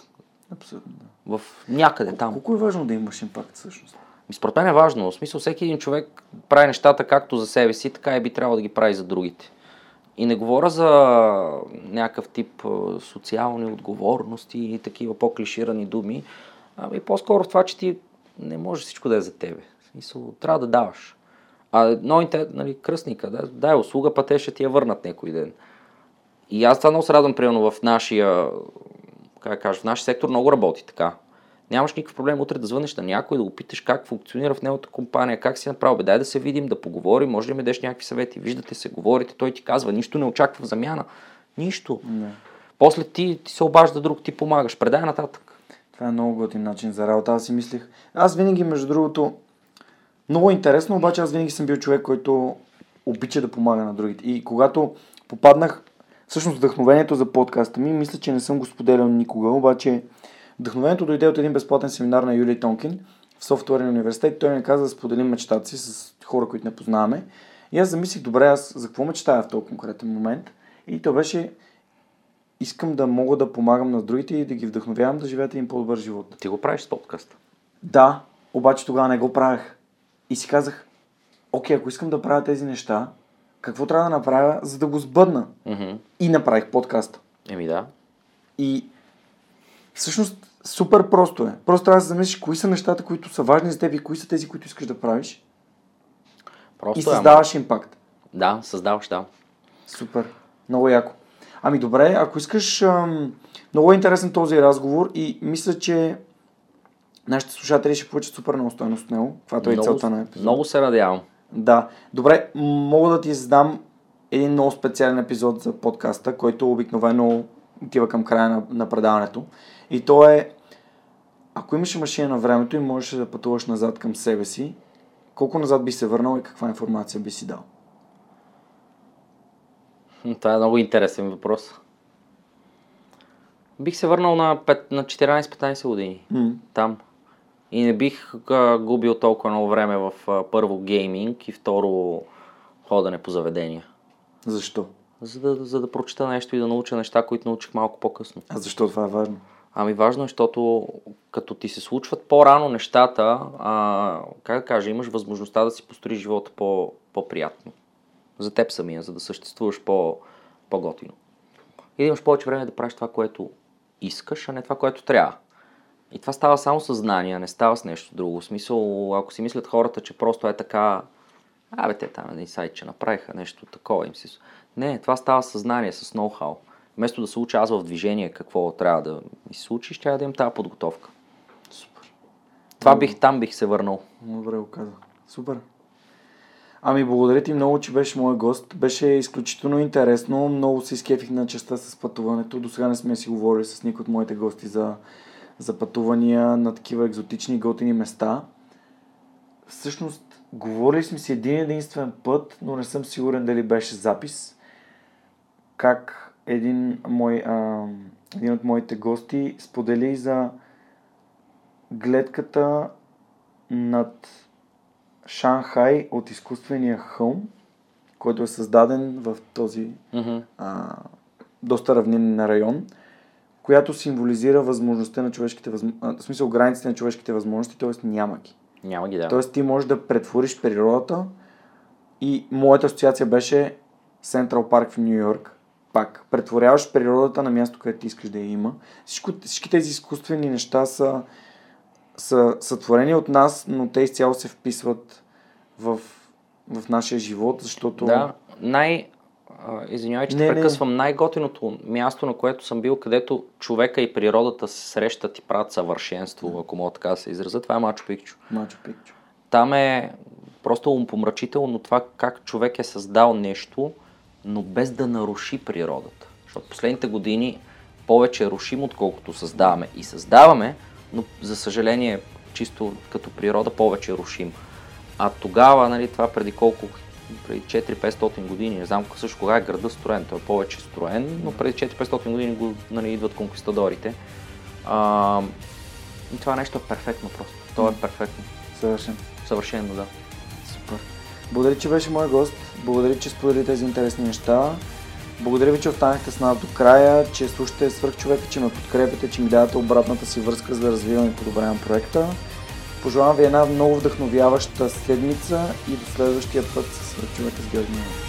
Да. В някъде там. Колко е важно да имаш импакт всъщност? Ми, според мен е важно. В смисъл, всеки един човек прави нещата както за себе си, така и би трябвало да ги прави за другите. И не говоря за някакъв тип социални отговорности и такива по-клиширани думи, ами по-скоро това, че ти не може всичко да е за тебе. В смисъл, трябва да даваш. А новите, нали, кръстника, да, дай услуга, па те ще ти я върнат някой ден. И аз това много се радвам, примерно, в нашия, как кажа, в нашия сектор много работи така. Нямаш никакъв проблем утре да звънеш на някой, да го питаш как функционира в неговата компания, как си направил. Бе, дай да се видим, да поговорим, може да ми дадеш някакви съвети. Виждате се, говорите, той ти казва, нищо не очаква в замяна. Нищо. Не. После ти, ти се обажда друг, ти помагаш. Предай нататък. Това е много готин начин за работа. Аз си мислих. Аз винаги, между другото, много интересно, обаче аз винаги съм бил човек, който обича да помага на другите. И когато попаднах, всъщност вдъхновението за подкаста ми, мисля, че не съм го споделял никога, обаче Вдъхновението дойде от един безплатен семинар на Юли Тонкин в софтуерен университет. Той ни каза да споделим мечтата си с хора, които не познаваме. И аз замислих, добре, аз за какво мечтая в този конкретен момент? И то беше, искам да мога да помагам на другите и да ги вдъхновявам да живеят един по-добър живот. Ти го правиш с подкаст? Да, обаче тогава не го правях. И си казах, окей, ако искам да правя тези неща, какво трябва да направя, за да го сбъдна? Mm-hmm. И направих подкаста. Еми да. И Всъщност, супер просто е. Просто трябва да замислиш кои са нещата, които са важни за теб и кои са тези, които искаш да правиш. Просто и създаваш е, импакт. Да, създаваш, да. Супер. Много яко. Ами добре, ако искаш, ам, много е интересен този разговор и мисля, че нашите слушатели ще получат супер много стойност от него. Това е целта на епизода. Много се надявам. Да. Добре, мога да ти задам един много специален епизод за подкаста, който обикновено отива към края на, на предаването. И то е, ако имаш машина на времето и можеш да пътуваш назад към себе си, колко назад би се върнал и каква информация би си дал? Това е много интересен въпрос. Бих се върнал на, 5, на 14-15 години. М. Там. И не бих а, губил толкова много време в а, първо гейминг и второ ходене по заведения. Защо? За да, за да прочета нещо и да науча неща, които научих малко по-късно. А защо това е важно? Ами важно е, защото като ти се случват по-рано нещата, а, как да кажа, имаш възможността да си построиш живота по, по-приятно. За теб самия, за да съществуваш по, по-готино. И да имаш повече време да правиш това, което искаш, а не това, което трябва. И това става само с знания, не става с нещо друго. В смисъл, ако си мислят хората, че просто е така, абе те там един сайт, че направиха нещо такова им си. Не, това става с знание, с ноу-хау. Вместо да се уча аз в движение какво трябва да ми се случи, ще да имам тази подготовка. Супер. Това бих, там бих се върнал. Добре го каза. Супер. Ами благодаря ти много, че беше мой гост. Беше изключително интересно. Много се изкефих на частта с пътуването. До сега не сме си говорили с никой от моите гости за, за пътувания на такива екзотични готини места. Всъщност, говорили сме си един единствен път, но не съм сигурен дали беше запис. Как един, мой, а, един от моите гости сподели за гледката над Шанхай от изкуствения хълм, който е създаден в този Мгм. а, доста равнинен район, която символизира възможността на човешките възможности, в смисъл границите на човешките възможности, т.е. няма ги. Няма ги да. Тоест ти можеш да претвориш природата и моята асоциация беше Централ парк в Нью Йорк. Пак, претворяваш природата на място, където ти искаш да я има. Всичко, всички тези изкуствени неща са, са, са творени от нас, но те изцяло се вписват в, в нашия живот, защото... Да, най... Извинявай, че Не, те не. прекъсвам. Най-готиното място, на което съм бил, където човека и природата се срещат и правят съвършенство, ако мога така да се изразя, това е Мачо Пикчо. Мачо Пикчо. Там е просто умопомрачително това как човек е създал нещо, но без да наруши природата. Защото последните години повече рушим, отколкото създаваме. И създаваме, но за съжаление, чисто като природа, повече рушим. А тогава, нали, това преди колко, преди 4-500 години, не знам също кога е града строен, той е повече строен, но преди 4-500 години го, нали, идват конкистадорите. А, и това нещо е перфектно просто. То е перфектно. Съвършен. Съвършено, да. Благодаря, че беше мой гост. Благодаря, че сподели тези интересни неща. Благодаря ви, че останахте с нас до края, че слушате свърх човека, че ме подкрепяте, че ми давате обратната си връзка, за да развивам и подобрявам проекта. Пожелавам ви една много вдъхновяваща седмица и до следващия път с свърх човека с Георги.